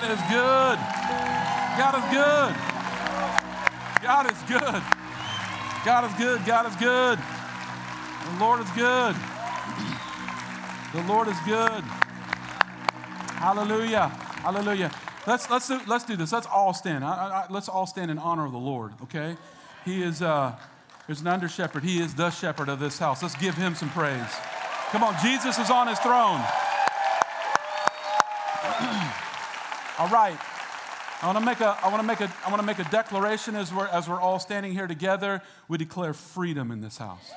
God is good. God is good. God is good. God is good. God is good. The Lord is good. The Lord is good. Hallelujah. Hallelujah. Let's, let's, do, let's do this. Let's all stand. I, I, let's all stand in honor of the Lord, okay? He is uh, there's an under shepherd. He is the shepherd of this house. Let's give him some praise. Come on, Jesus is on his throne. All right. I want to make a, I want to make a, I want to make a declaration as we're, as we're all standing here together. We declare freedom in this house.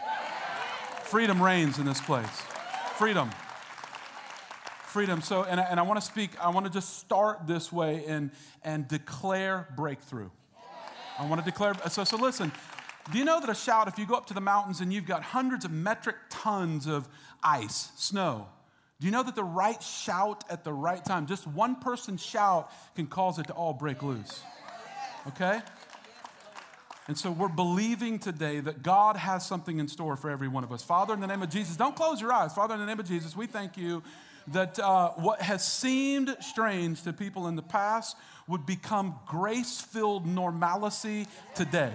Freedom reigns in this place. Freedom. Freedom. So, and I, and I want to speak, I want to just start this way and, and declare breakthrough. I want to declare, so, so listen, do you know that a shout, if you go up to the mountains and you've got hundreds of metric tons of ice, snow, do you know that the right shout at the right time, just one person shout, can cause it to all break loose? Okay? And so we're believing today that God has something in store for every one of us. Father, in the name of Jesus, don't close your eyes. Father, in the name of Jesus, we thank you that uh, what has seemed strange to people in the past would become grace filled normalcy today.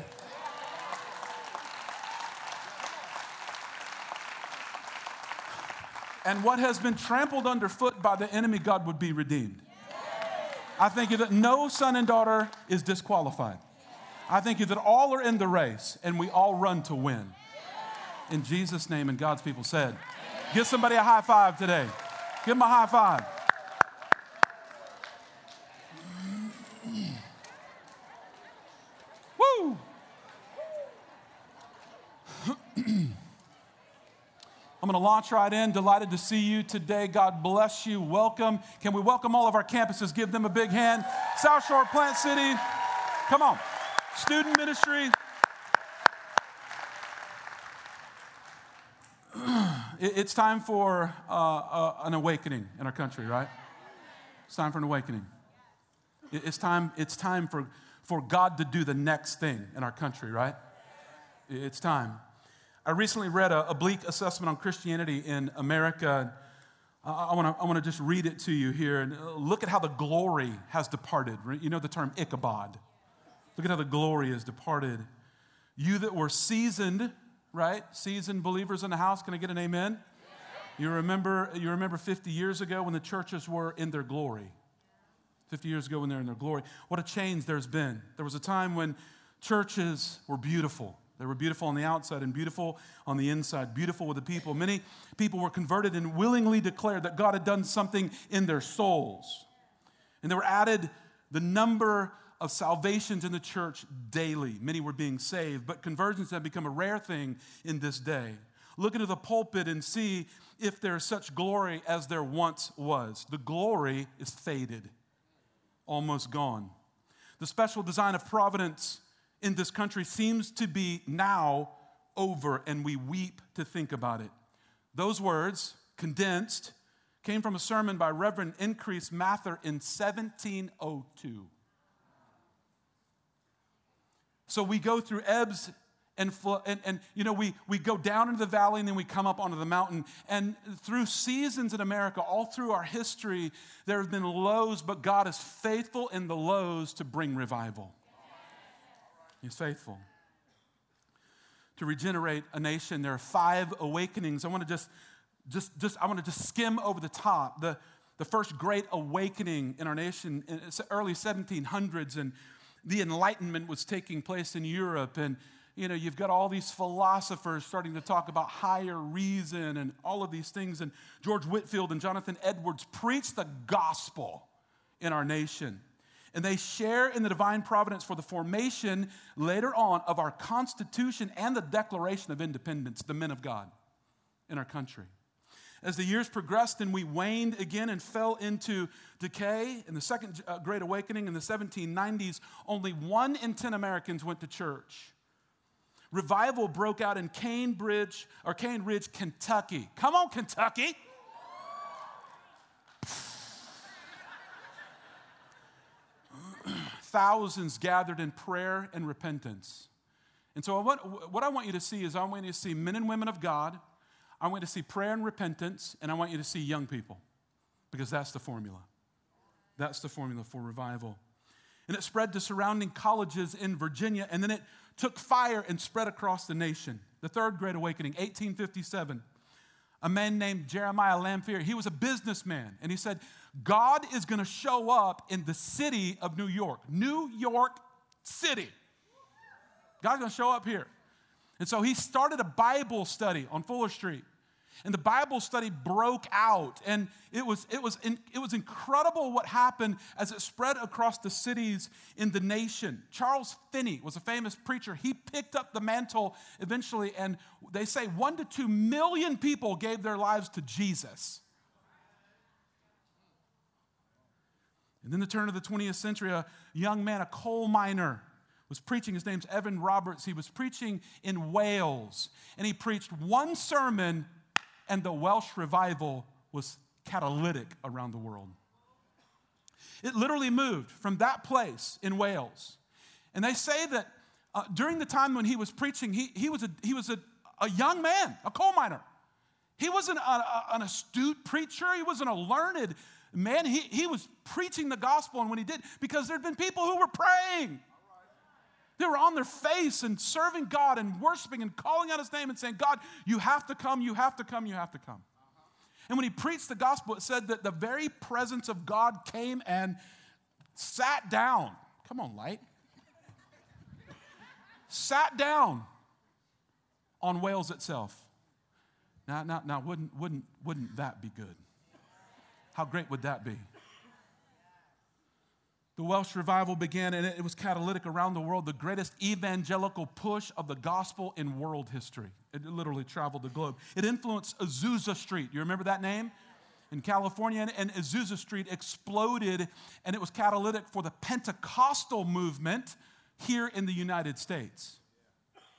And what has been trampled underfoot by the enemy, God would be redeemed. I thank you that no son and daughter is disqualified. I thank you that all are in the race and we all run to win. In Jesus' name, and God's people said, Give somebody a high five today. Give them a high five. Woo! I'm going to launch right in. Delighted to see you today. God bless you. Welcome. Can we welcome all of our campuses? Give them a big hand. South Shore, Plant City. Come on. Student ministry. It's time for uh, uh, an awakening in our country, right? It's time for an awakening. It's time, it's time for, for God to do the next thing in our country, right? It's time. I recently read a, a bleak assessment on Christianity in America. I, want to I wanna just read it to you here. And uh, look at how the glory has departed. You know the term Ichabod. Look at how the glory has departed. You that were seasoned, right? Seasoned believers in the house. Can I get an amen? You remember, you remember 50 years ago when the churches were in their glory. 50 years ago when they're in their glory. What a change there's been. There was a time when churches were beautiful. They were beautiful on the outside and beautiful on the inside, beautiful with the people. Many people were converted and willingly declared that God had done something in their souls. And there were added the number of salvations in the church daily. Many were being saved, but conversions have become a rare thing in this day. Look into the pulpit and see if there is such glory as there once was. The glory is faded, almost gone. The special design of providence in this country seems to be now over, and we weep to think about it. Those words, condensed, came from a sermon by Reverend Increase Mather in 1702. So we go through ebbs and, and, and you know we, we go down into the valley and then we come up onto the mountain and through seasons in america all through our history there have been lows but god is faithful in the lows to bring revival He's faithful. To regenerate a nation, there are five awakenings. I want to just, just, just, I want to just skim over the top. The, the first great awakening in our nation in early 1700s, and the Enlightenment was taking place in Europe. And, you know, you've got all these philosophers starting to talk about higher reason and all of these things. And George Whitefield and Jonathan Edwards preached the gospel in our nation and they share in the divine providence for the formation later on of our Constitution and the Declaration of Independence, the men of God in our country. As the years progressed and we waned again and fell into decay, in the Second uh, Great Awakening in the 1790s, only one in 10 Americans went to church. Revival broke out in Cane or Cane Ridge, Kentucky. Come on, Kentucky. Thousands gathered in prayer and repentance. And so, what, what I want you to see is I want you to see men and women of God, I want you to see prayer and repentance, and I want you to see young people, because that's the formula. That's the formula for revival. And it spread to surrounding colleges in Virginia, and then it took fire and spread across the nation. The Third Great Awakening, 1857. A man named Jeremiah Lanphier, he was a businessman, and he said, God is going to show up in the city of New York, New York City. God's going to show up here. And so he started a Bible study on Fuller Street. And the Bible study broke out, and it was, it, was it was incredible what happened as it spread across the cities in the nation. Charles Finney was a famous preacher. He picked up the mantle eventually, and they say one to two million people gave their lives to Jesus. And then the turn of the 20th century, a young man, a coal miner, was preaching. His name's Evan Roberts. He was preaching in Wales, and he preached one sermon, and the Welsh revival was catalytic around the world. It literally moved from that place in Wales. And they say that uh, during the time when he was preaching, he, he was, a, he was a, a young man, a coal miner. He wasn't a, a, an astute preacher, he wasn't a learned man. He, he was preaching the gospel, and when he did, because there had been people who were praying. They were on their face and serving God and worshiping and calling out his name and saying, God, you have to come, you have to come, you have to come. And when he preached the gospel, it said that the very presence of God came and sat down. Come on, light. sat down on Wales itself. Now, now, now wouldn't, wouldn't, wouldn't that be good? How great would that be? The Welsh revival began and it was catalytic around the world, the greatest evangelical push of the gospel in world history. It literally traveled the globe. It influenced Azusa Street. You remember that name? In California, and Azusa Street exploded, and it was catalytic for the Pentecostal movement here in the United States.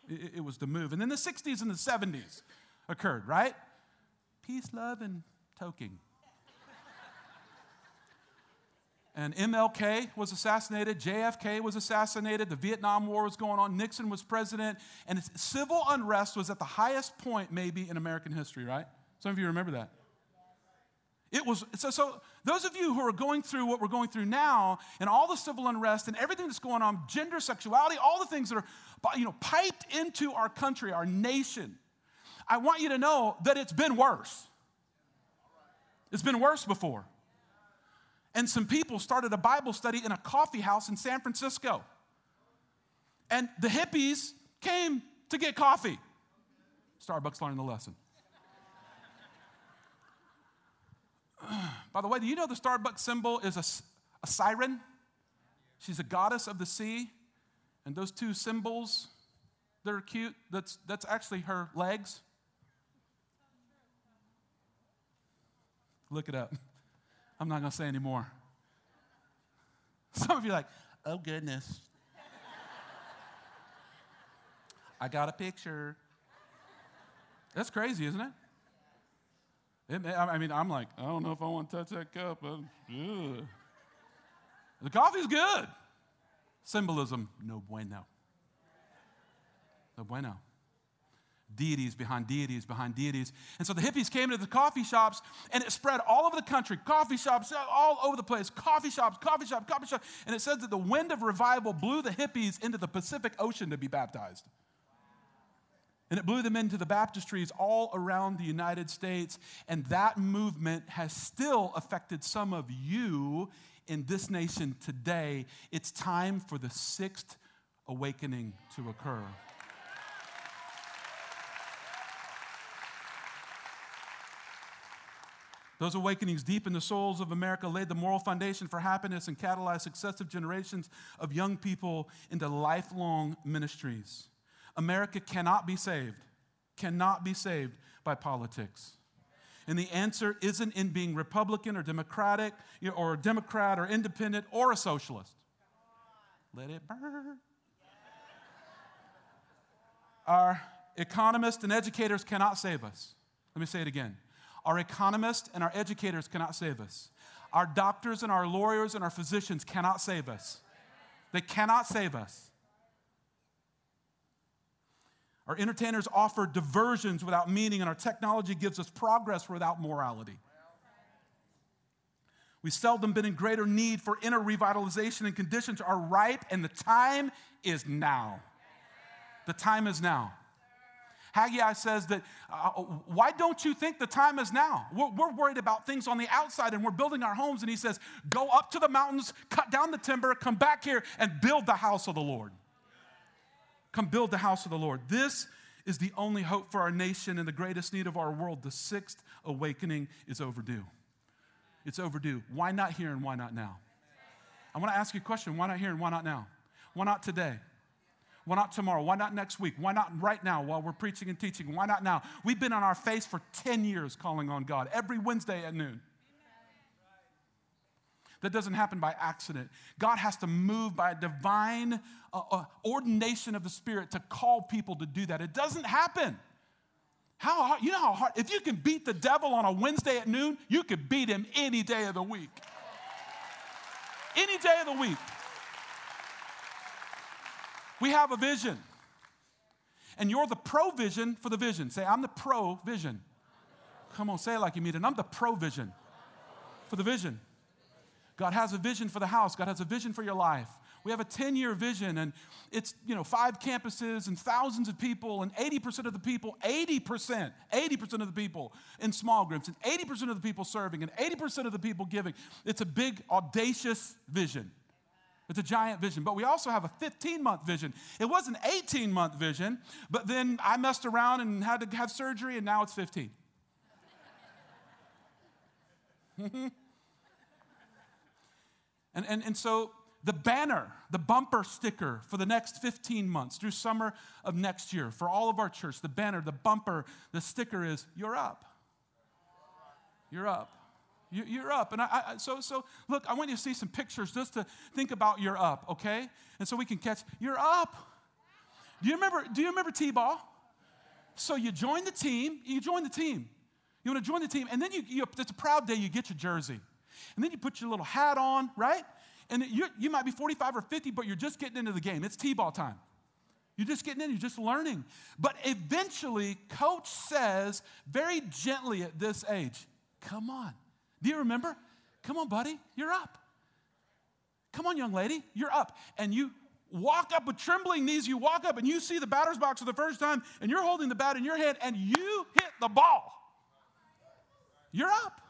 It, it was the move. And then the 60s and the 70s occurred, right? Peace, love, and toking and MLK was assassinated, JFK was assassinated, the Vietnam War was going on, Nixon was president, and civil unrest was at the highest point maybe in American history, right? Some of you remember that. It was so, so those of you who are going through what we're going through now and all the civil unrest and everything that's going on, gender, sexuality, all the things that are you know piped into our country, our nation. I want you to know that it's been worse. It's been worse before and some people started a Bible study in a coffee house in San Francisco. And the hippies came to get coffee. Starbucks learned the lesson. By the way, do you know the Starbucks symbol is a, a siren? She's a goddess of the sea. And those two symbols, they're cute. That's, that's actually her legs. Look it up. I'm not going to say anymore. Some of you are like, oh goodness. I got a picture. That's crazy, isn't it? it? I mean, I'm like, I don't know if I want to touch that cup. But, the coffee's good. Symbolism, no bueno. No bueno deities behind deities behind deities. And so the hippies came into the coffee shops and it spread all over the country. Coffee shops uh, all over the place. Coffee shops, coffee shop, coffee shop. And it says that the wind of revival blew the hippies into the Pacific Ocean to be baptized. And it blew them into the baptistries all around the United States. And that movement has still affected some of you in this nation today. It's time for the sixth awakening to occur. Those awakenings deep in the souls of America laid the moral foundation for happiness and catalyzed successive generations of young people into lifelong ministries. America cannot be saved, cannot be saved by politics. And the answer isn't in being Republican or Democratic or Democrat or independent or a socialist. Let it burn. Our economists and educators cannot save us. Let me say it again. Our economists and our educators cannot save us. Our doctors and our lawyers and our physicians cannot save us. They cannot save us. Our entertainers offer diversions without meaning, and our technology gives us progress without morality. We've seldom been in greater need for inner revitalization, and conditions are ripe, and the time is now. The time is now. Haggai says that, uh, why don't you think the time is now? We're, we're, worried about things on the outside and we're building our homes. And he says, go up to the mountains, cut down the timber, come back here and build the house of the Lord. Come build the house of the Lord. This is the only hope for our nation and the greatest need of our world. The sixth awakening is overdue. It's overdue. Why not here and why not now? I want to ask you a question why not here and why not now? Why not today? Why not tomorrow? Why not next week? Why not right now while we're preaching and teaching? Why not now? We've been on our face for 10 years calling on God every Wednesday at noon. That doesn't happen by accident. God has to move by a divine uh, uh, ordination of the Spirit to call people to do that. It doesn't happen. How hard, you know how hard, if you can beat the devil on a Wednesday at noon, you can beat him any day of the week. Any day of the week. We have a vision. And you're the provision for the vision. Say, I'm the provision. Come on, say it like you mean it. I'm the provision for the vision. God has a vision for the house. God has a vision for your life. We have a 10 year vision, and it's, you know, five campuses and thousands of people, and 80% of the people, 80%, 80% of the people in small groups, and 80% of the people serving, and 80% of the people giving. It's a big, audacious vision. It's a giant vision. But we also have a 15 month vision. It was an 18 month vision, but then I messed around and had to have surgery, and now it's 15. and, and, and so the banner, the bumper sticker for the next 15 months through summer of next year for all of our church, the banner, the bumper, the sticker is, You're up. You're up. You, are up. And I, I, so, so, look, I want you to see some pictures just to think about you're up, okay? And so we can catch, you're up. Do you remember, do you remember T-ball? So you join the team, you join the team. You want to join the team, and then you, you, it's a proud day, you get your jersey. And then you put your little hat on, right? And you, you might be 45 or 50, but you're just getting into the game. It's T-ball time. You're just getting in, you're just learning. But eventually, coach says very gently at this age, come on, do you remember? Come on, buddy, you're up. Come on, young lady, you're up. And you walk up with trembling knees, you walk up and you see the batter's box for the first time, and you're holding the bat in your hand, and you hit the ball. You're up.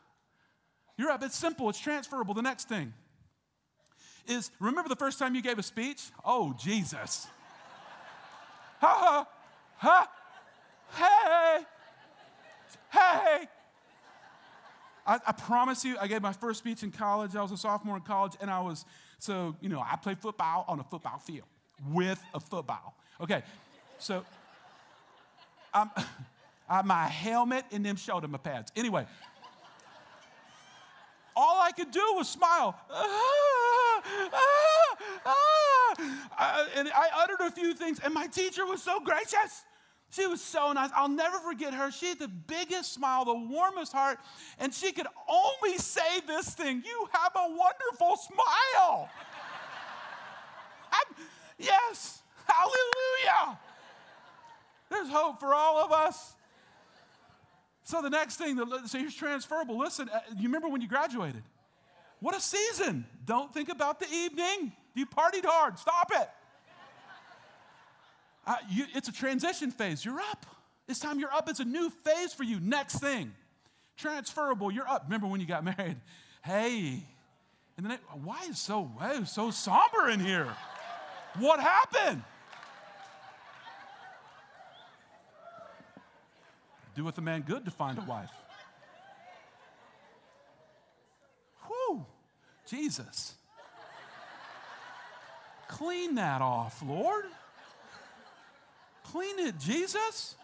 You're up. It's simple, it's transferable. The next thing is remember the first time you gave a speech? Oh, Jesus. ha ha ha. Hey. Hey. I, I, promise you, I gave my first speech in college. I was a sophomore in college, and I was, so, you know, I played football on a football field with a football. Okay, so I'm, I my helmet and them shoulder pads. Anyway, all I could do was smile. Ah, ah, ah. and I uttered a few things, and my teacher was so gracious. She was so nice. I'll never forget her. She had the biggest smile, the warmest heart, and she could only say this thing You have a wonderful smile. yes, hallelujah. There's hope for all of us. So, the next thing, so here's transferable. Listen, uh, you remember when you graduated? What a season. Don't think about the evening. You partied hard. Stop it. You, it's a transition phase. You're up. This time you're up. It's a new phase for you. Next thing, transferable. You're up. Remember when you got married? Hey, and then it, why is so why is so somber in here? What happened? Do with a man good to find a wife. Whew, Jesus. Clean that off, Lord. Clean it, Jesus.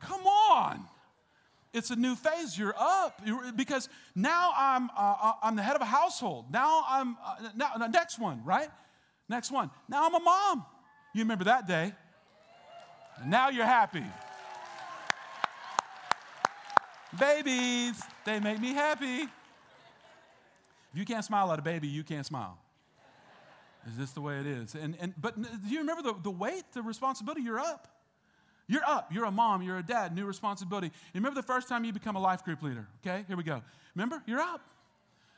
Come on. It's a new phase. You're up because now I'm, uh, uh, I'm the head of a household. Now I'm, uh, now, next one, right? Next one. Now I'm a mom. You remember that day. Now you're happy. Babies, they make me happy. If you can't smile at a baby, you can't smile. Is this the way it is? And, and, but do you remember the, the weight, the responsibility? You're up. You're up. You're a mom. You're a dad. New responsibility. You remember the first time you become a life group leader? Okay, here we go. Remember? You're up.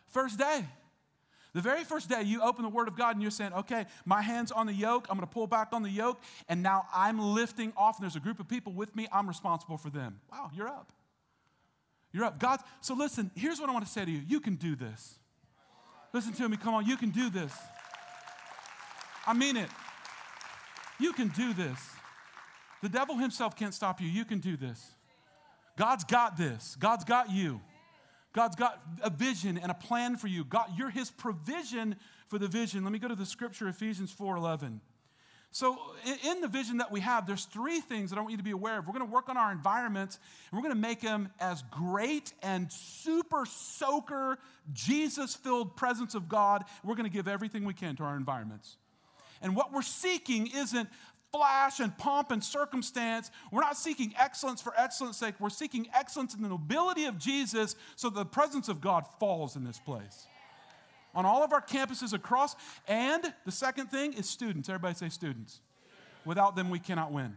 First day. The very first day you open the Word of God and you're saying, okay, my hand's on the yoke, I'm gonna pull back on the yoke, and now I'm lifting off, and there's a group of people with me, I'm responsible for them. Wow, you're up. You're up. God, so listen, here's what I want to say to you you can do this. Listen to me, come on, you can do this. I mean it. You can do this. The devil himself can't stop you. You can do this. God's got this. God's got you. God's got a vision and a plan for you. God, you're his provision for the vision. Let me go to the scripture, Ephesians 4:11. So, in the vision that we have, there's three things that I want you to be aware of. We're going to work on our environments, and we're going to make them as great and super soaker, Jesus filled presence of God. We're going to give everything we can to our environments. And what we're seeking isn't flash and pomp and circumstance. We're not seeking excellence for excellence sake. We're seeking excellence in the nobility of Jesus so the presence of God falls in this place. On all of our campuses across. And the second thing is students. Everybody say students. Without them, we cannot win.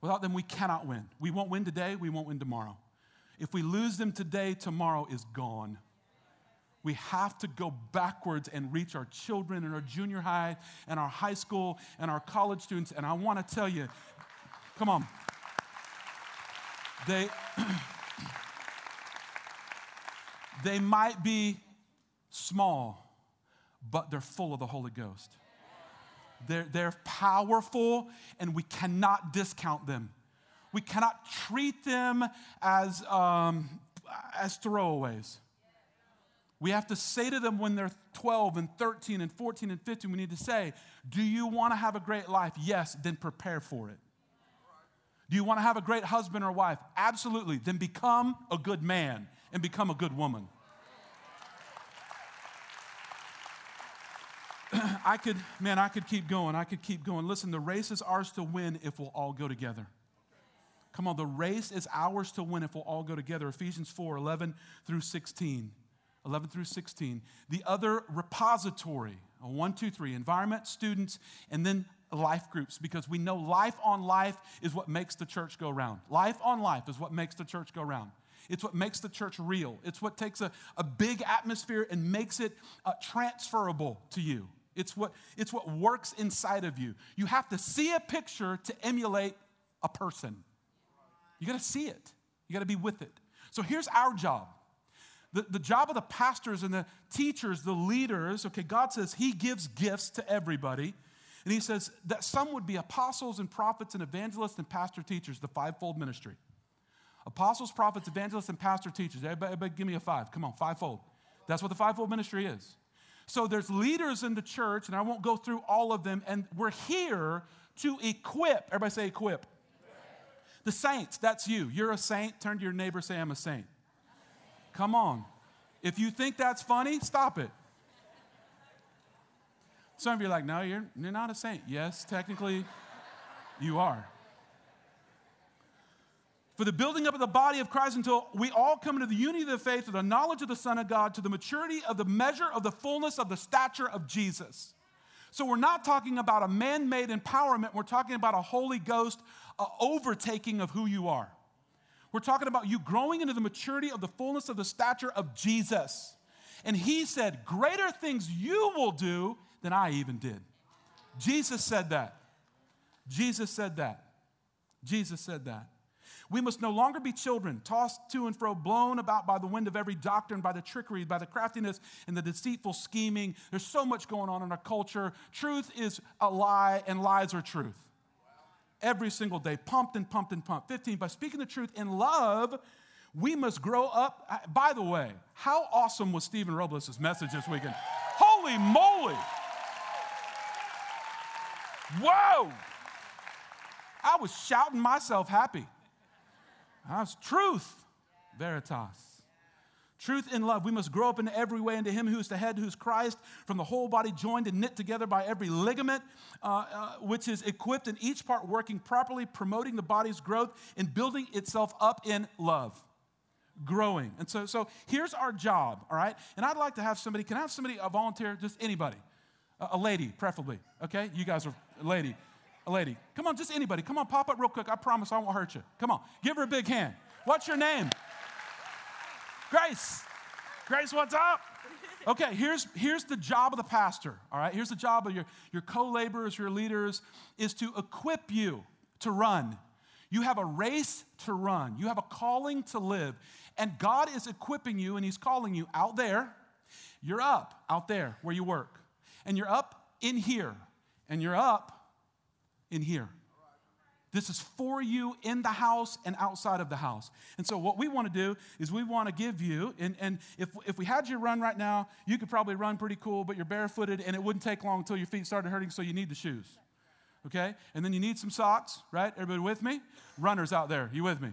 Without them, we cannot win. We won't win today, we won't win tomorrow. If we lose them today, tomorrow is gone. We have to go backwards and reach our children and our junior high and our high school and our college students. And I want to tell you, come on. They, they might be small, but they're full of the Holy Ghost. They're, they're powerful, and we cannot discount them. We cannot treat them as, um, as throwaways. We have to say to them when they're 12 and 13 and 14 and 15, we need to say, Do you want to have a great life? Yes, then prepare for it. Do you want to have a great husband or wife? Absolutely. Then become a good man and become a good woman. I could, man, I could keep going. I could keep going. Listen, the race is ours to win if we'll all go together. Come on, the race is ours to win if we'll all go together. Ephesians 4 11 through 16. 11 through 16. The other repository, one, two, three, environment, students, and then life groups, because we know life on life is what makes the church go round. Life on life is what makes the church go round. It's what makes the church real. It's what takes a, a big atmosphere and makes it uh, transferable to you. It's what, it's what works inside of you. You have to see a picture to emulate a person. You got to see it, you got to be with it. So here's our job the, the job of the pastors and the teachers, the leaders, okay, God says He gives gifts to everybody. And He says that some would be apostles and prophets and evangelists and pastor teachers, the fivefold ministry. Apostles, prophets, evangelists, and pastor teachers. Everybody, everybody give me a five. Come on, fivefold. That's what the fivefold ministry is. So there's leaders in the church, and I won't go through all of them, and we're here to equip. Everybody say equip. The saints, that's you. You're a saint. Turn to your neighbor, say, I'm a saint. Come on. If you think that's funny, stop it. Some of you are like, no, you're, you're not a saint. Yes, technically, you are. For the building up of the body of Christ until we all come into the unity of the faith to the knowledge of the Son of God to the maturity of the measure of the fullness of the stature of Jesus. So we're not talking about a man made empowerment, we're talking about a Holy Ghost uh, overtaking of who you are. We're talking about you growing into the maturity of the fullness of the stature of Jesus. And he said, Greater things you will do than I even did. Jesus said that. Jesus said that. Jesus said that. We must no longer be children, tossed to and fro, blown about by the wind of every doctrine, by the trickery, by the craftiness, and the deceitful scheming. There's so much going on in our culture. Truth is a lie, and lies are truth every single day, pumped and pumped and pumped. 15, by speaking the truth in love, we must grow up. By the way, how awesome was Stephen Robles' message this weekend? Holy moly! Whoa! I was shouting myself happy. That's truth, veritas. Truth in love. We must grow up in every way into Him who is the head, who's Christ, from the whole body joined and knit together by every ligament, uh, uh, which is equipped in each part working properly, promoting the body's growth and building itself up in love. Growing. And so, so here's our job, all right? And I'd like to have somebody, can I have somebody, a volunteer, just anybody? A, a lady, preferably, okay? You guys are a lady. A lady. Come on, just anybody. Come on, pop up real quick. I promise I won't hurt you. Come on, give her a big hand. What's your name? Grace. Grace, what's up? Okay, here's, here's the job of the pastor, all right? Here's the job of your, your co laborers, your leaders, is to equip you to run. You have a race to run, you have a calling to live. And God is equipping you and He's calling you out there. You're up out there where you work, and you're up in here, and you're up in here. This is for you in the house and outside of the house. And so, what we want to do is we want to give you, and, and if, if we had you run right now, you could probably run pretty cool, but you're barefooted and it wouldn't take long until your feet started hurting, so you need the shoes. Okay? And then you need some socks, right? Everybody with me? Runners out there, you with me?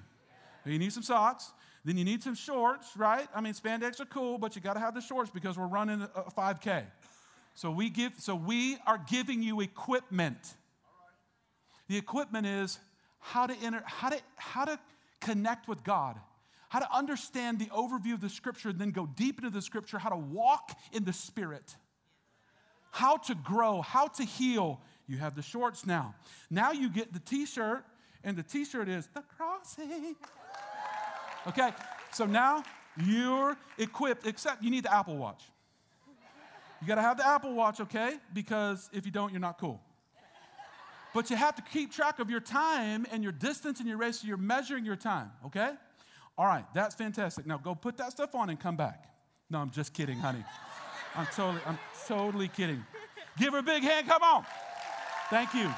You need some socks. Then you need some shorts, right? I mean, spandex are cool, but you got to have the shorts because we're running a 5K. So we give, so we are giving you equipment the equipment is how to enter, how to, how to connect with God, how to understand the overview of the scripture, and then go deep into the scripture, how to walk in the spirit, how to grow, how to heal. You have the shorts now. Now you get the t shirt, and the t shirt is the crossing. Okay, so now you're equipped, except you need the Apple Watch. You gotta have the Apple Watch, okay? Because if you don't, you're not cool. But you have to keep track of your time and your distance and your race, so you're measuring your time, okay? All right, that's fantastic. Now go put that stuff on and come back. No, I'm just kidding, honey. I'm totally, I'm totally kidding. Give her a big hand, come on. Thank you.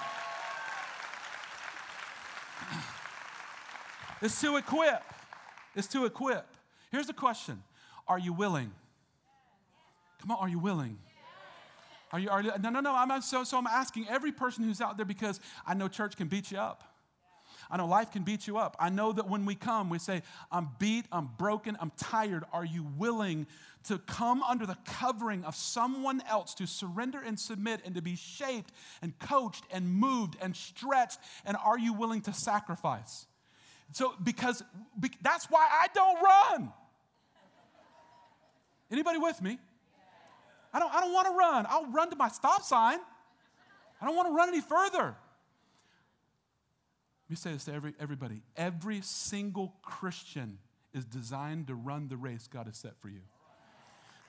It's to equip. It's to equip. Here's the question Are you willing? Come on, are you willing? Are you, are you, no, no, no. I'm, so, so I'm asking every person who's out there because I know church can beat you up. I know life can beat you up. I know that when we come, we say, I'm beat, I'm broken, I'm tired. Are you willing to come under the covering of someone else to surrender and submit and to be shaped and coached and moved and stretched? And are you willing to sacrifice? So, because that's why I don't run. Anybody with me? I don't, I don't want to run. I'll run to my stop sign. I don't want to run any further. Let me say this to every, everybody every single Christian is designed to run the race God has set for you.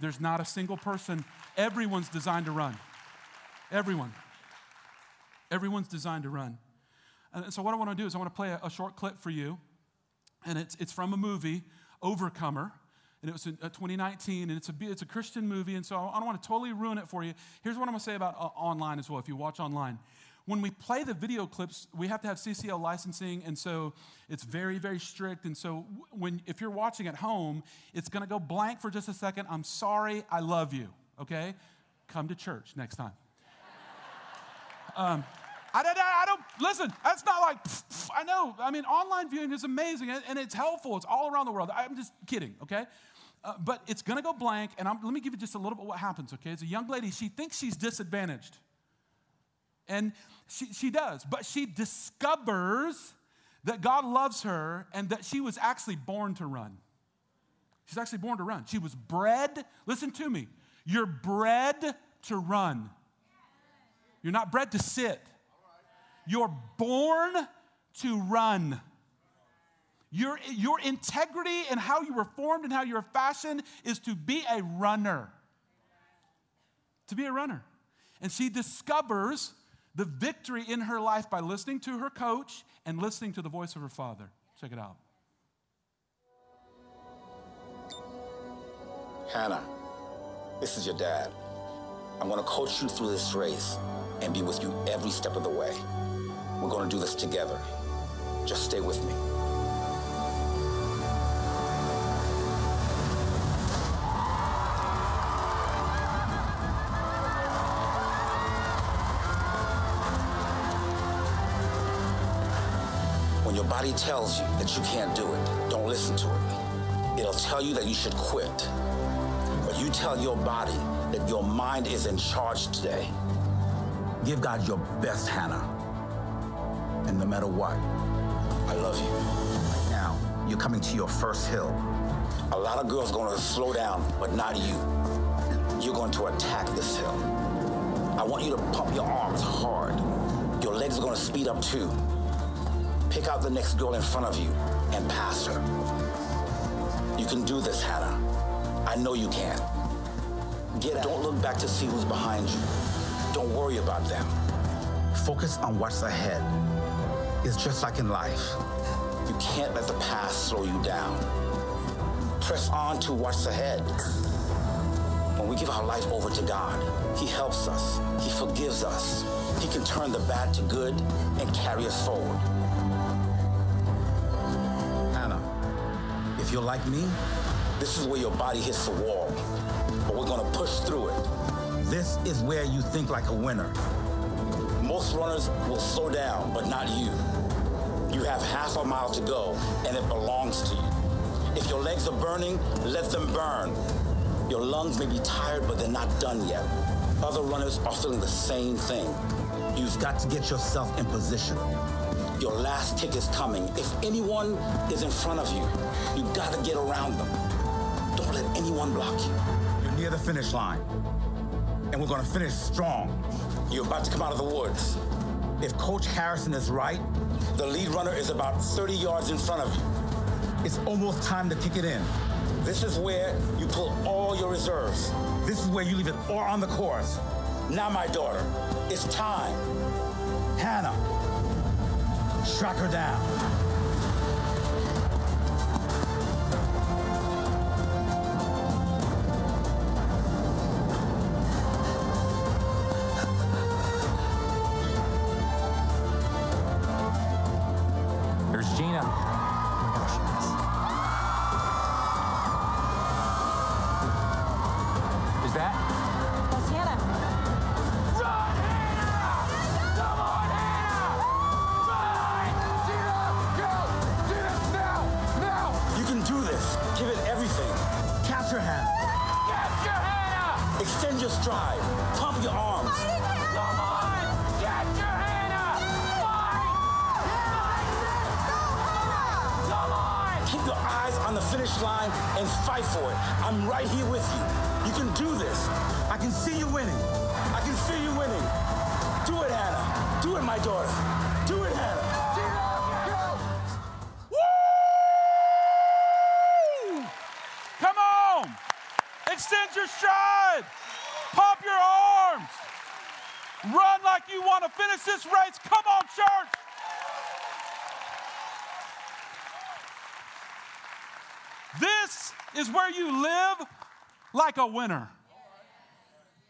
There's not a single person, everyone's designed to run. Everyone. Everyone's designed to run. And so, what I want to do is, I want to play a, a short clip for you. And it's, it's from a movie, Overcomer and it was in uh, 2019, and it's a, it's a Christian movie, and so I don't want to totally ruin it for you. Here's what I'm going to say about uh, online as well, if you watch online. When we play the video clips, we have to have CCLI licensing, and so it's very, very strict. And so, when if you're watching at home, it's going to go blank for just a second. I'm sorry, I love you. Okay, come to church next time. Um, I, I, I, don't, listen, that's not like, pff, pff, I know. I mean, online viewing is amazing and, and, it's helpful. It's all around the world. I'm just kidding, okay? Uh, but it's going to go blank, and I'm, let me give you just a little bit what happens, okay? It's a young lady, she thinks she's disadvantaged. And she, she does, but she discovers that God loves her and that she was actually born to run. She's actually born to run. She was bred, listen to me, you're bred to run. You're not bred to sit. You're born to run. Your, your integrity and how you were formed and how you were fashioned is to be a runner. To be a runner. And she discovers the victory in her life by listening to her coach and listening to the voice of her father. Check it out. Hannah, this is your dad. I'm going to coach you through this race and be with you every step of the way. We're going to do this together. Just stay with me. Body tells you that you can't do it, don't listen to it. It'll tell you that you should quit. But you tell your body that your mind is in charge today. Give God your best, Hannah. And no matter what, I love you. Right now, you're coming to your first hill. A lot of girls to slow down, but not you. You're going to attack this hill. I want you to pump your arms hard. Your legs are to speed up too. Pick out the next girl in front of you and pass her. You can do this, Hannah. I know you can. Get out. Don't look back to see who's behind you. Don't worry about them. Focus on what's ahead. It's just like in life. You can't let the past slow you down. Press on to what's ahead. When we give our life over to God, He helps us, He forgives us, He can turn the bad to good and carry us forward. You're like me, this is where your body hits the wall, but we're gonna push through it. This is where you think like a winner. Most runners will slow down, but not you. You have half a mile to go, and it belongs to you. If your legs are burning, let them burn. Your lungs may be tired, but they're not done yet. Other runners are feeling the same thing. You've got to get yourself in position. Your last kick is coming. If anyone is in front of you, you've got to get around them. Don't let anyone block you. You're near the finish line, and we're to finish strong. You're about to come out of the woods. If Coach Harrison is right, the lead runner is about 30 yards in front of you. It's almost time to kick it in. This is where you pull all your reserves. This is where you leave it all on the course. Now, my daughter, it's time. Track her down. I'm right here with you. You can do this. I can see you winning. I can see you winning. Do it, Hannah. Do it, my daughter. A winner.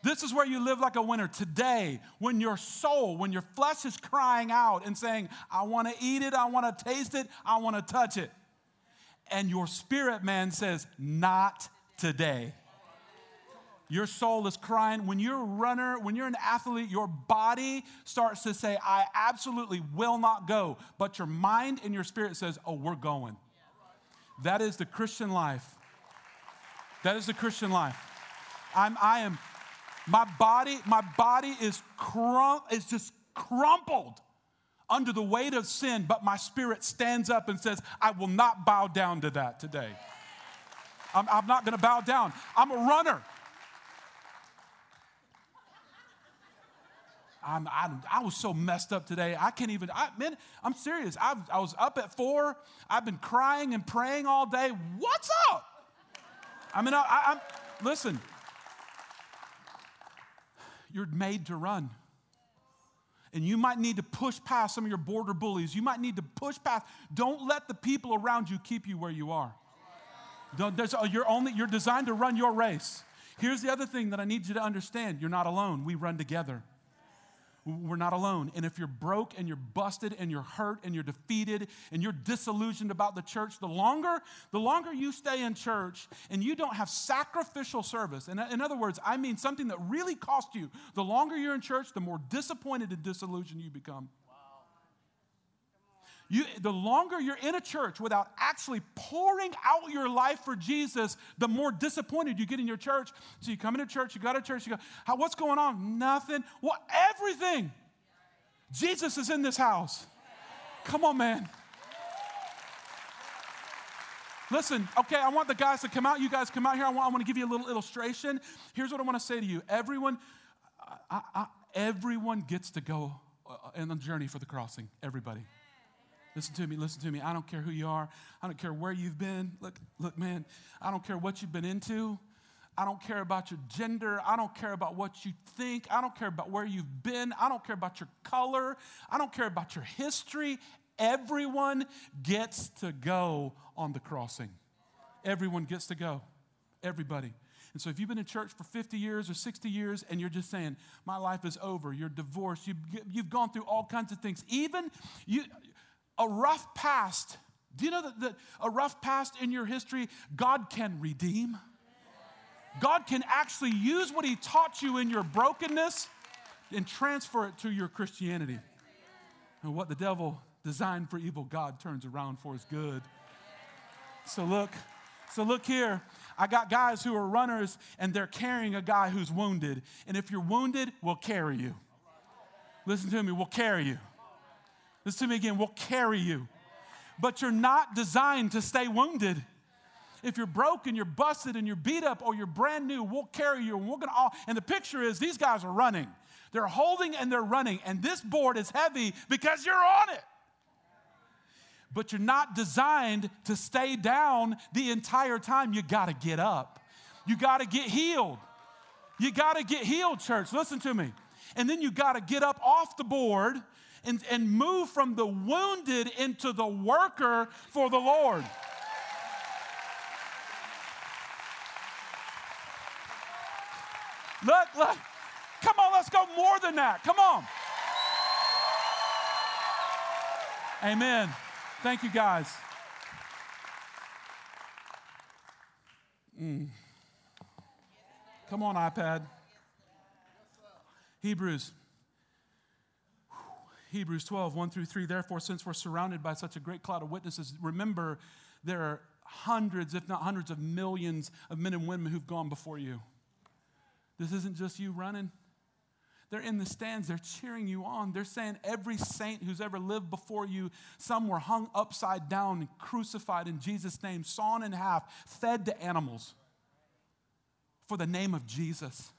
This is where you live like a winner today when your soul, when your flesh is crying out and saying, I want to eat it, I want to taste it, I want to touch it. And your spirit man says, Not today. Your soul is crying. When you're a runner, when you're an athlete, your body starts to say, I absolutely will not go. But your mind and your spirit says, Oh, we're going. That is the Christian life. That is the Christian life. I'm, I am, my body, my body is crum, is just crumpled under the weight of sin, but my spirit stands up and says, I will not bow down to that today. I'm, I'm not gonna bow down. I'm a runner. I'm, I'm, i was so messed up today. I can't even, I, man, I'm serious. I, I was up at four. I've been crying and praying all day. What's up? I mean, I, I, I'm, listen, you're made to run. And you might need to push past some of your border bullies. You might need to push past. Don't let the people around you keep you where you are. Don't, there's, oh, you're, only, you're designed to run your race. Here's the other thing that I need you to understand you're not alone. We run together. We're not alone. And if you're broke and you're busted and you're hurt and you're defeated and you're disillusioned about the church, the longer, the longer you stay in church and you don't have sacrificial service, and in other words, I mean something that really cost you, the longer you're in church, the more disappointed and disillusioned you become. You, the longer you're in a church without actually pouring out your life for Jesus, the more disappointed you get in your church. So you come into church, you go to church, you go, what's going on? Nothing. Well, everything. Jesus is in this house. Come on, man. Listen, okay, I want the guys to come out. You guys come out here. I want, I want to give you a little illustration. Here's what I want to say to you. Everyone, I, I, everyone gets to go uh, in the journey for the crossing. Everybody. Listen to me, listen to me. I don't care who you are. I don't care where you've been. Look, look, man, I don't care what you've been into. I don't care about your gender. I don't care about what you think. I don't care about where you've been. I don't care about your color. I don't care about your history. Everyone gets to go on the crossing. Everyone gets to go. Everybody. And so, if you've been in church for 50 years or 60 years and you're just saying, My life is over, you're divorced, you've, you've gone through all kinds of things, even you, a rough past, do you know that, that a rough past in your history, God can redeem? God can actually use what He taught you in your brokenness and transfer it to your Christianity. And what the devil designed for evil, God turns around for His good. So, look, so look here. I got guys who are runners and they're carrying a guy who's wounded. And if you're wounded, we'll carry you. Listen to me, we'll carry you. Listen to me again, we'll carry you. But you're not designed to stay wounded. If you're broken, you're busted, and you're beat up, or you're brand new, we'll carry you. And we're gonna all, and the picture is these guys are running. They're holding and they're running, and this board is heavy because you're on it but you're not designed to stay down the entire time. You got to get up. You got to get healed. You got to get healed, church. Listen to me. And then you got to get up off the board and, and move from the wounded into the worker for the Lord. Look, look. Come on, let's go more than that. Come on. Amen. Thank you, guys. Mm. Come on, iPad. Hebrews. Hebrews 12, 1 through 3. Therefore, since we're surrounded by such a great cloud of witnesses, remember there are hundreds, if not hundreds of millions of men and women who've gone before you. This isn't just you running. They're in the stands, they're cheering you on. They're saying every saint who's ever lived before you, some were hung upside down crucified in Jesus' name, sawn in half, fed to animals for the name of Jesus.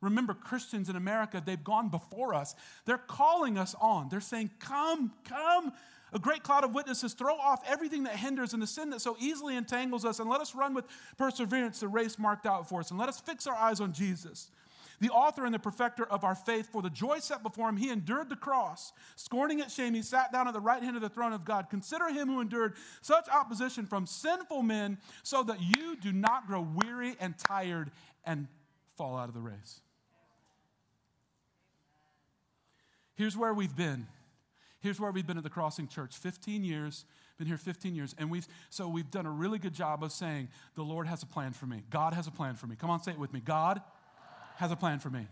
Remember, Christians in America, they've gone before us. They're calling us on. They're saying, Come, come. A great cloud of witnesses, throw off everything that hinders and the sin that so easily entangles us, and let us run with perseverance the race marked out for us, and let us fix our eyes on Jesus the author and the perfecter of our faith, for the joy set before him, he endured the cross. Scorning its shame, he sat down at the right hand of the throne of God. Consider him who endured such opposition from sinful men, so that you do not grow weary and tired and fall out of the race. Here's where we've been. Here's where we've been at the Crossing Church 15 years, been here 15 years. And we've, so we've done a really good job of saying, the Lord has a plan for me. God has a plan for me. Come on, say it with me. God has a plan for me.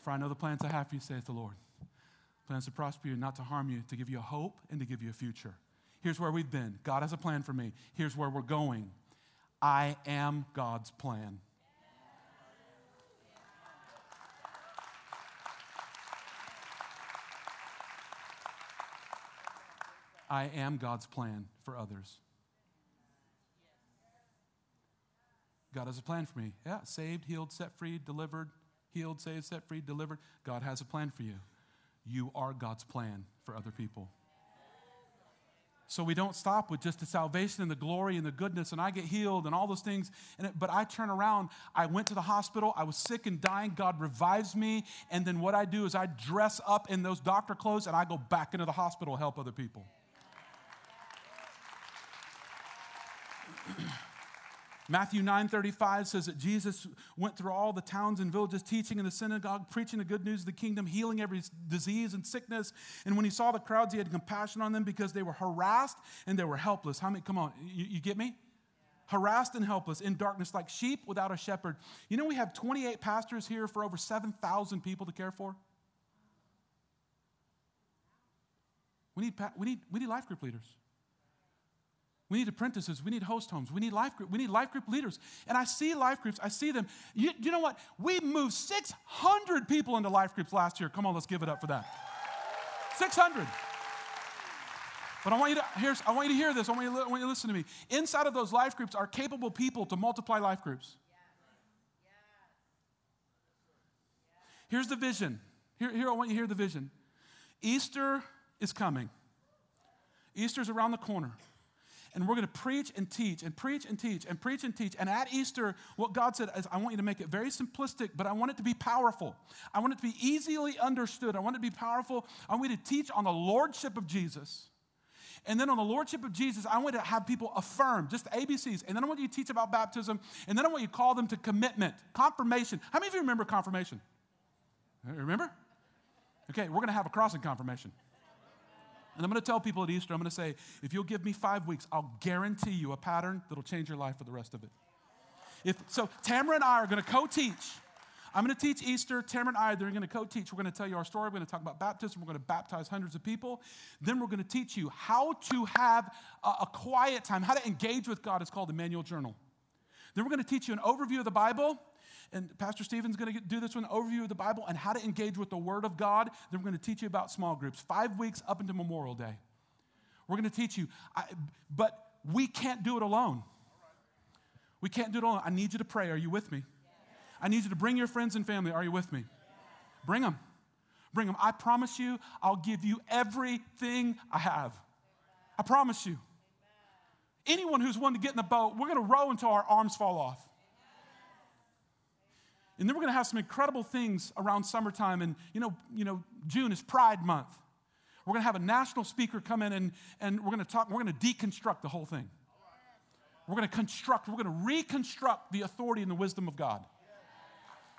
For I know the plans I have for you, saith the Lord. Plans to prosper you, not to harm you, to give you a hope and to give you a future. Here's where we've been. God has a plan for me. Here's where we're going. I am God's plan. I am God's plan for others. God has a plan for me. Yeah, saved, healed, set free, delivered, healed, saved, set free, delivered. God has a plan for you. You are God's plan for other people. So we don't stop with just the salvation and the glory and the goodness, and I get healed and all those things. It, but I turn around. I went to the hospital. I was sick and dying. God revives me. And then what I do is I dress up in those doctor clothes and I go back into the hospital to help other people. Matthew 9:35 says that Jesus went through all the towns and villages teaching in the synagogue, preaching the good news of the kingdom, healing every disease and sickness. And when he saw the crowds, he had compassion on them because they were harassed and they were helpless. How many come on, you, you get me? Harassed and helpless in darkness like sheep without a shepherd. You know we have 28 pastors here for over 7,000 people to care for? We need, we need, we need life group leaders. We need apprentices. We need host homes. We need life group. We need life group leaders. And I see life groups. I see them. You, you know what? We moved 600 people into life groups last year. Come on, let's give it up for that. 600. But I want you to here's, I want you to hear this. I want you to, I want you to listen to me. Inside of those life groups are capable people to multiply life groups. Here's the vision. Here, here I want you to hear the vision. Easter is coming. Easter's around the corner. And we're going to preach and teach and preach and teach and preach and teach. And at Easter, what God said is, I want you to make it very simplistic, but I want it to be powerful. I want it to be easily understood. I want it to be powerful. I want you to teach on the lordship of Jesus. And then on the lordship of Jesus, I want to have people affirm just ABCs. And then I want you to teach about baptism. And then I want you to call them to commitment, confirmation. How many of you remember confirmation? Remember? Okay, we're going to have a crossing confirmation. And I'm going to tell people at Easter, I'm going to say, if you'll give me five weeks, I'll guarantee you a pattern that'll change your life for the rest of it. If, so Tamara and I are going to co-teach. I'm going to teach Easter. Tamara and I, they're going to co-teach. We're going to tell you our story. We're going to talk about baptism. We're going to baptize hundreds of people. Then we're going to teach you how to have a, a quiet time, how to engage with God. It's called Emmanuel Journal. Then we're going to teach you an overview of the Bible and Pastor Stephen's going to do this one overview of the Bible and how to engage with the Word of God. Then we're going to teach you about small groups, five weeks up into Memorial Day. We're going to teach you, I, but we can't do it alone. We can't do it alone. I need you to pray. Are you with me? I need you to bring your friends and family. Are you with me? Bring them. Bring them. I promise you, I'll give you everything I have. I promise you. Anyone who's willing to get in the boat, we're going to row until our arms fall off. And then we're going to have some incredible things around summertime. And, you know, you know June is Pride Month. We're going to have a national speaker come in and, and we're going to talk, we're going to deconstruct the whole thing. We're going to construct, we're going to reconstruct the authority and the wisdom of God.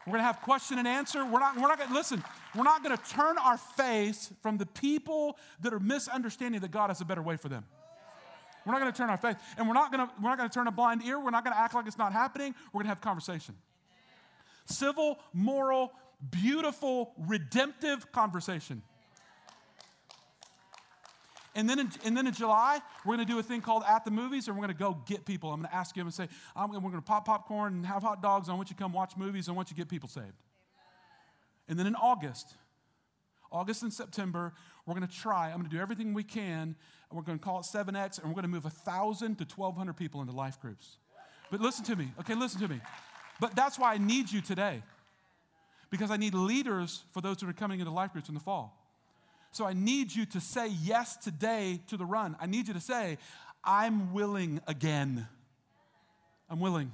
We're going to have question and answer. We're not, we're not going to, listen, we're not going to turn our face from the people that are misunderstanding that God has a better way for them. We're not going to turn our face. And we're not going to, we're not going to turn a blind ear. We're not going to act like it's not happening. We're going to have conversation civil, moral, beautiful, redemptive conversation. And then, in, and then in July, we're going to do a thing called At the Movies, and we're going to go get people. I'm going to ask you and say, we're going to pop popcorn and have hot dogs. I want you to come watch movies. I want you to get people saved. And then in August, August and September, we're going to try. I'm going to do everything we can. We're going to call it 7X, and we're going to move 1,000 to 1,200 people into life groups. But listen to me. Okay, listen to me. But that's why I need you today. Because I need leaders for those who are coming into life groups in the fall. So I need you to say yes today to the run. I need you to say, I'm willing again. I'm willing.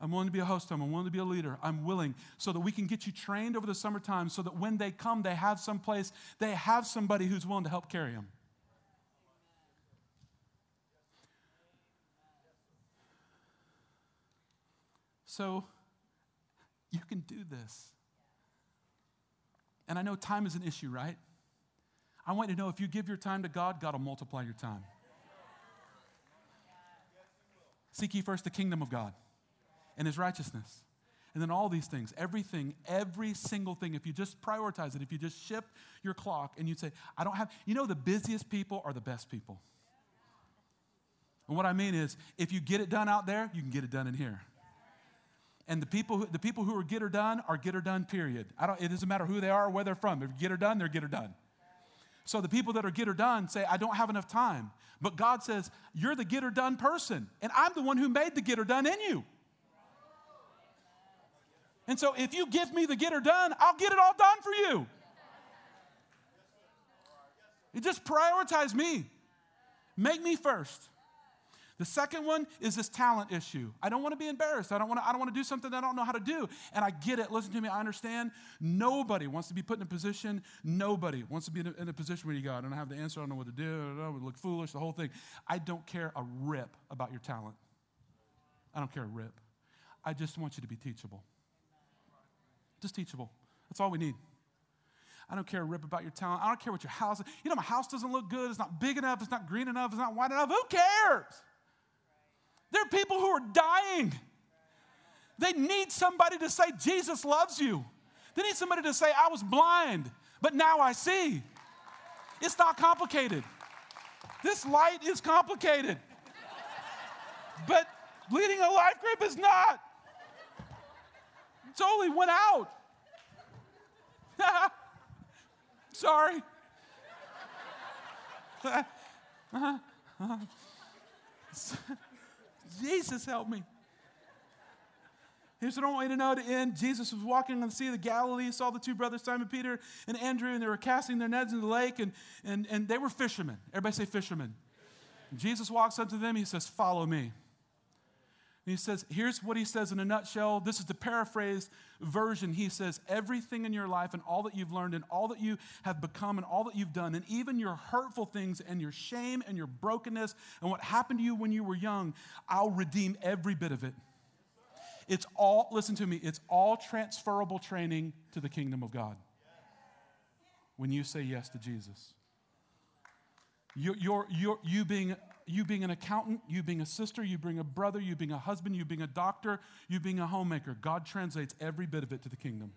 I'm willing to be a host. I'm willing to be a leader. I'm willing so that we can get you trained over the summertime so that when they come, they have some place, they have somebody who's willing to help carry them. So you can do this. And I know time is an issue, right? I want you to know if you give your time to God, God will multiply your time. Seek ye first the kingdom of God and his righteousness. And then all these things, everything, every single thing, if you just prioritize it, if you just shift your clock and you say, I don't have, you know, the busiest people are the best people. And what I mean is, if you get it done out there, you can get it done in here. And the people, who, the people who are get or done are get or done, period. I don't, it doesn't matter who they are or where they're from. If you get or done, they're get or done. So the people that are get or done say, I don't have enough time. But God says, You're the get or done person. And I'm the one who made the get or done in you. And so if you give me the get or done, I'll get it all done for you. You just prioritize me. Make me first. The second one is this talent issue. I don't want to be embarrassed. I don't want to, I don't want to do something I don't know how to do. And I get it. Listen to me. I understand. Nobody wants to be put in a position. Nobody wants to be in a, in a position where you go, I don't have the answer. I don't know what to do. I know. Look foolish, the whole thing. I don't care a rip about your talent. I don't care a rip. I just want you to be teachable. Just teachable. That's all we need. I don't care a rip about your talent. I don't care what your house is. You know, my house doesn't look good. It's not big enough. It's not green enough. It's not wide enough. Who cares? There are people who are dying. They need somebody to say, Jesus loves you. They need somebody to say, I was blind, but now I see. It's not complicated. This light is complicated. But leading a life group is not. Only went out. Sorry. Uh-huh. Uh-huh. Jesus, help me. Here's what I want you to know to end. Jesus was walking on the Sea of the Galilee, saw the two brothers, Simon Peter and Andrew, and they were casting their nets in the lake, and, and, and they were fishermen. Everybody say fishermen. Jesus walks up to them, he says, Follow me. He says, here's what he says in a nutshell. This is the paraphrased version. He says, everything in your life and all that you've learned and all that you have become and all that you've done, and even your hurtful things and your shame and your brokenness and what happened to you when you were young, I'll redeem every bit of it. It's all, listen to me, it's all transferable training to the kingdom of God when you say yes to Jesus. You're, you're, you being you being an accountant, you being a sister, you being a brother, you being a husband, you being a doctor, you being a homemaker. God translates every bit of it to the kingdom.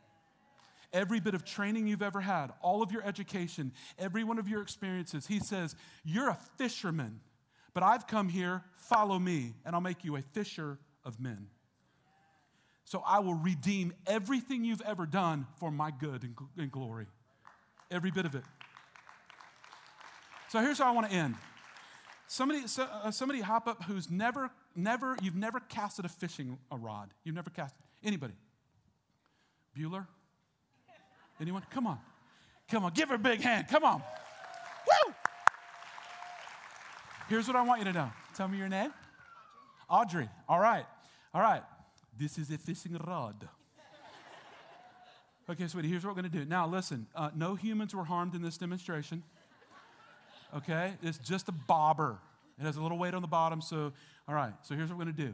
Every bit of training you've ever had, all of your education, every one of your experiences. He says, You're a fisherman, but I've come here, follow me, and I'll make you a fisher of men. So I will redeem everything you've ever done for my good and, and glory. Every bit of it. So here's how I want to end. Somebody, so, uh, somebody hop up who's never, never, you've never casted a fishing a rod. You've never cast anybody. Bueller? Anyone? Come on. Come on. Give her a big hand. Come on. Woo! Here's what I want you to know. Tell me your name. Audrey. Audrey. All right. All right. This is a fishing rod. Okay, sweetie, here's what we're going to do. Now, listen, uh, no humans were harmed in this demonstration okay? It's just a bobber. It has a little weight on the bottom. So, all right, so here's what we're to do.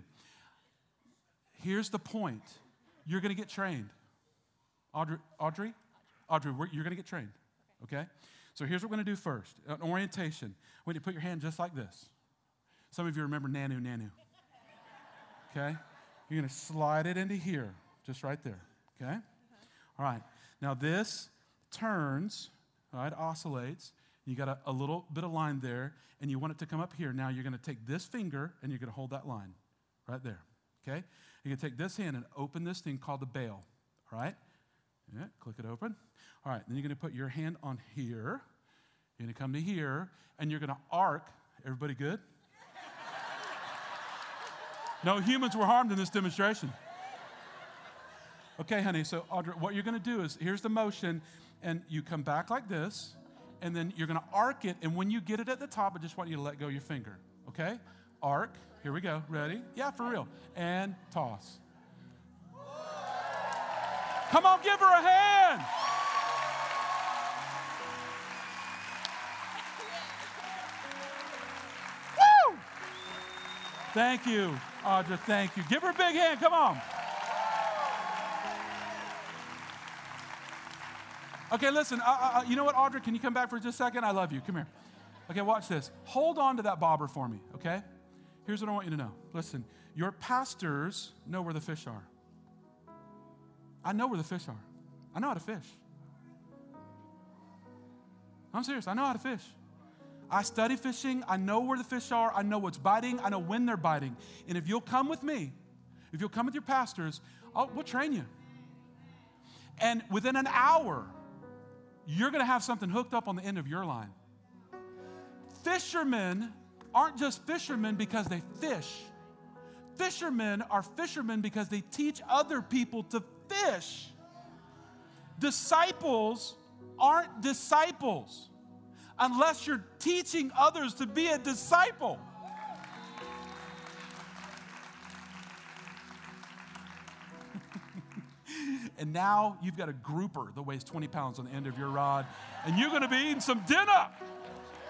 Here's the point you're to get trained. Audrey, Audrey, Audrey, you're to get trained, okay? So here's what we're to do first an orientation. When you put your hand just like this. Some of you remember Nanu Nanu. Okay? You're to slide it into here, just right there, okay? All right. Now this turns, all right, oscillates, you got a, a, little bit of line there, and you want it to come up here. Now you're going to take this finger and you're going to hold that line right there. Okay? You're going to take this hand and open this thing called the bail. All right? Yeah, click it open. All right, then you're going to put your hand on here. You're going to come to here, and you're going to arc. Everybody good? no humans were harmed in this demonstration. Okay, honey, so Audrey, what you're going to do is here's the motion, and you come back like this and then you're going to arc it. And when you get it at the top, I just want you to let go your finger. Okay? Arc. Here we go. Ready? Yeah, for real. And toss. Come on, give her a hand. Woo! Thank you, Audrey. Thank you. Give her a big hand. Come on. Okay, listen, uh, uh, uh, you know what, Audrey? Can you come back for just a second? I love you. Come here. Okay, watch this. Hold on to that bobber for me, okay? Here's what I want you to know. Listen, your pastors know where the fish are. I know where the fish are. I know how to fish. I'm serious. I know how to fish. I study fishing. I know where the fish are. I know what's biting. I know when they're biting. And if you'll come with me, if you'll come with your pastors, I'll, we'll train you. And within an hour, you're going to have something hooked up on the end of your line. Fishermen aren't just fishermen because they fish. Fishermen are fishermen because they teach other people to fish. Disciples aren't disciples unless you're teaching others to be a disciple. And now you've got a grouper that weighs 20 pounds on the end of your rod, and you're going to be eating some dinner.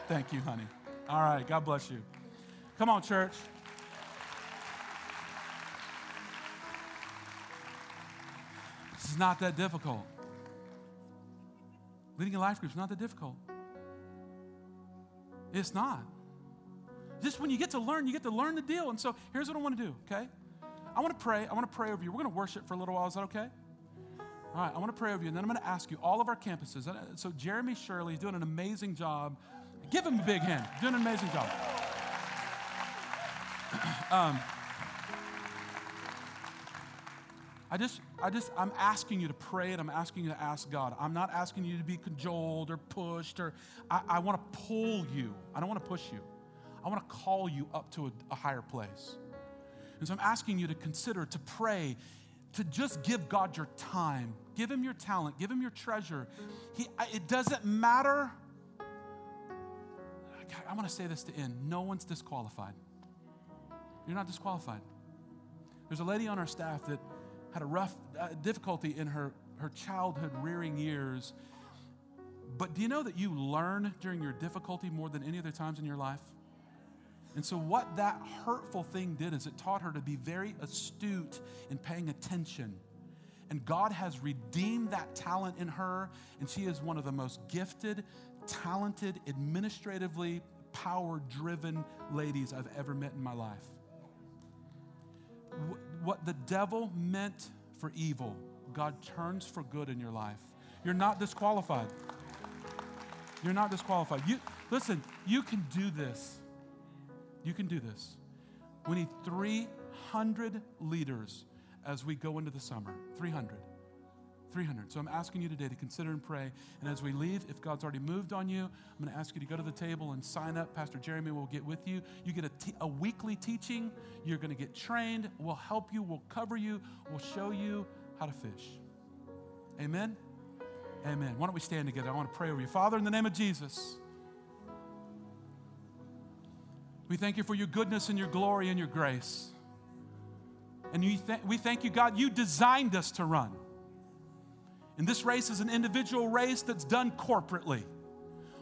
Thank you, honey. All right, God bless you. Come on, church. This is not that difficult. Leading a life group is not that difficult. It's not. Just when you get to learn, you get to learn the deal. And so here's what I want to do, okay? I want to pray. I want to pray over you. We're going to worship for a little while. Is that okay? All right, I want to pray over you, and then I'm going to ask you, all of our campuses. Uh, so, Jeremy Shirley is doing an amazing job. Give him a big hand. Doing an amazing job. um, I just, I just, I'm asking you to pray and I'm asking you to ask God. I'm not asking you to be cajoled or pushed or, I, I want to pull you. I don't want to push you. I want to call you up to a, a higher place. And so I'm asking you to consider, to pray, to just give God your time, give Him your talent, give Him your treasure. He, it doesn't matter. I want to say this to end no one's disqualified. You're not disqualified. There's a lady on our staff that had a rough uh, difficulty in her, her childhood rearing years. But do you know that you learn during your difficulty more than any other times in your life? And so, what that hurtful thing did is it taught her to be very astute in paying attention. And God has redeemed that talent in her, and she is one of the most gifted, talented, administratively power driven ladies I've ever met in my life. What the devil meant for evil, God turns for good in your life. You're not disqualified. You're not disqualified. You listen, you can do this. You can do this. We need 300 leaders as we go into the summer. 300. 300. So I'm asking you today to consider and pray. And as we leave, if God's already moved on you, I'm going to ask you to go to the table and sign up. Pastor Jeremy will get with you. You get a, t- a weekly teaching. You're going to get trained. We'll help you. We'll cover you. We'll show you how to fish. Amen? Amen. Why don't we stand together? I want to pray over you. Father, in the name of Jesus, we thank you for your goodness and your glory and your grace. And th- we thank you, God, you designed us to run. And this race is an individual race that's done corporately.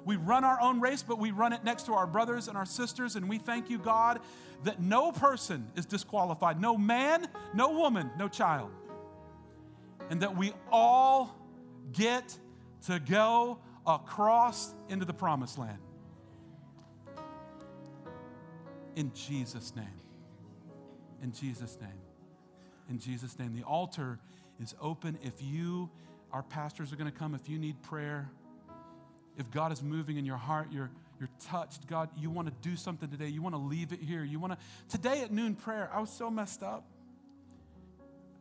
We run our own race, but we run it next to our brothers and our sisters. And we thank you, God, that no person is disqualified no man, no woman, no child. And that we all get to go across into the promised land. In Jesus' name. In Jesus' name. In Jesus' name. The altar is open. If you, our pastors are going to come, if you need prayer, if God is moving in your heart, you're, you're touched, God, you want to do something today, you want to leave it here. You want to, today at noon prayer, I was so messed up.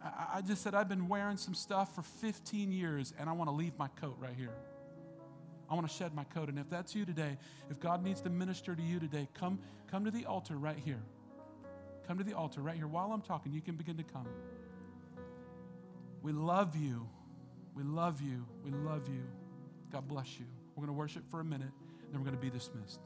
I, I just said, I've been wearing some stuff for 15 years and I want to leave my coat right here. I want to shed my coat. And if that's you today, if God needs to minister to you today, come, come to the altar right here. Come to the altar right here. While I'm talking, you can begin to come. We love you. We love you. We love you. God bless you. We're going to worship for a minute, then we're going to be dismissed.